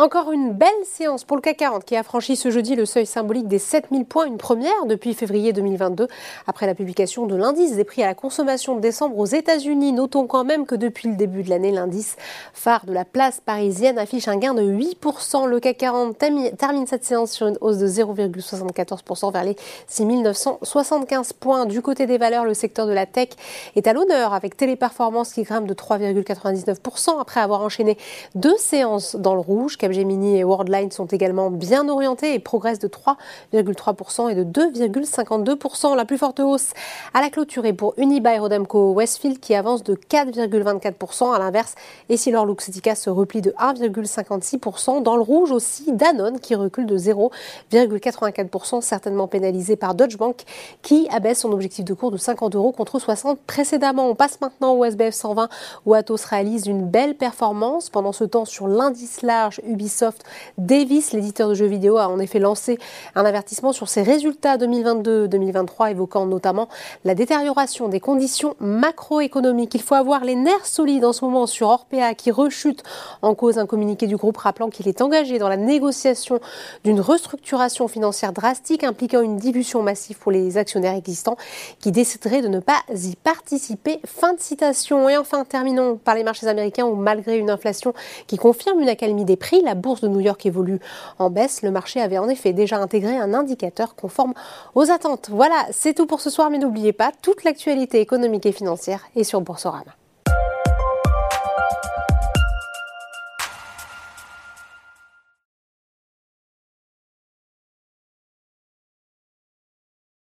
Encore une belle séance pour le CAC 40 qui a franchi ce jeudi le seuil symbolique des 7000 points, une première depuis février 2022 après la publication de l'indice des prix à la consommation de décembre aux États-Unis. Notons quand même que depuis le début de l'année, l'indice phare de la place parisienne affiche un gain de 8%. Le CAC 40 termine cette séance sur une hausse de 0,74% vers les 6975 points. Du côté des valeurs, le secteur de la tech est à l'honneur avec Téléperformance qui grimpe de 3,99% après avoir enchaîné deux séances dans le rouge. Capgemini et Worldline sont également bien orientés et progressent de 3,3% et de 2,52%. La plus forte hausse à la clôture est pour Unibail Rodamco Westfield qui avance de 4,24%. À l'inverse, et si leur Luxottica se replie de 1,56%. Dans le rouge aussi, Danone qui recule de 0,84%, certainement pénalisé par Deutsche Bank qui abaisse son objectif de cours de 50 euros contre 60 précédemment. On passe maintenant au SBF 120 où Atos réalise une belle performance. Pendant ce temps, sur l'indice large, Ubisoft, Davis, l'éditeur de jeux vidéo, a en effet lancé un avertissement sur ses résultats 2022-2023, évoquant notamment la détérioration des conditions macroéconomiques. Il faut avoir les nerfs solides en ce moment sur Orpea qui rechute en cause un communiqué du groupe rappelant qu'il est engagé dans la négociation d'une restructuration financière drastique impliquant une dilution massive pour les actionnaires existants qui décideraient de ne pas y participer. Fin de citation. Et enfin, terminons par les marchés américains où malgré une inflation qui confirme une accalmie des prix, la bourse de New York évolue en baisse. Le marché avait en effet déjà intégré un indicateur conforme aux attentes. Voilà, c'est tout pour ce soir, mais n'oubliez pas, toute l'actualité économique et financière est sur Boursorama.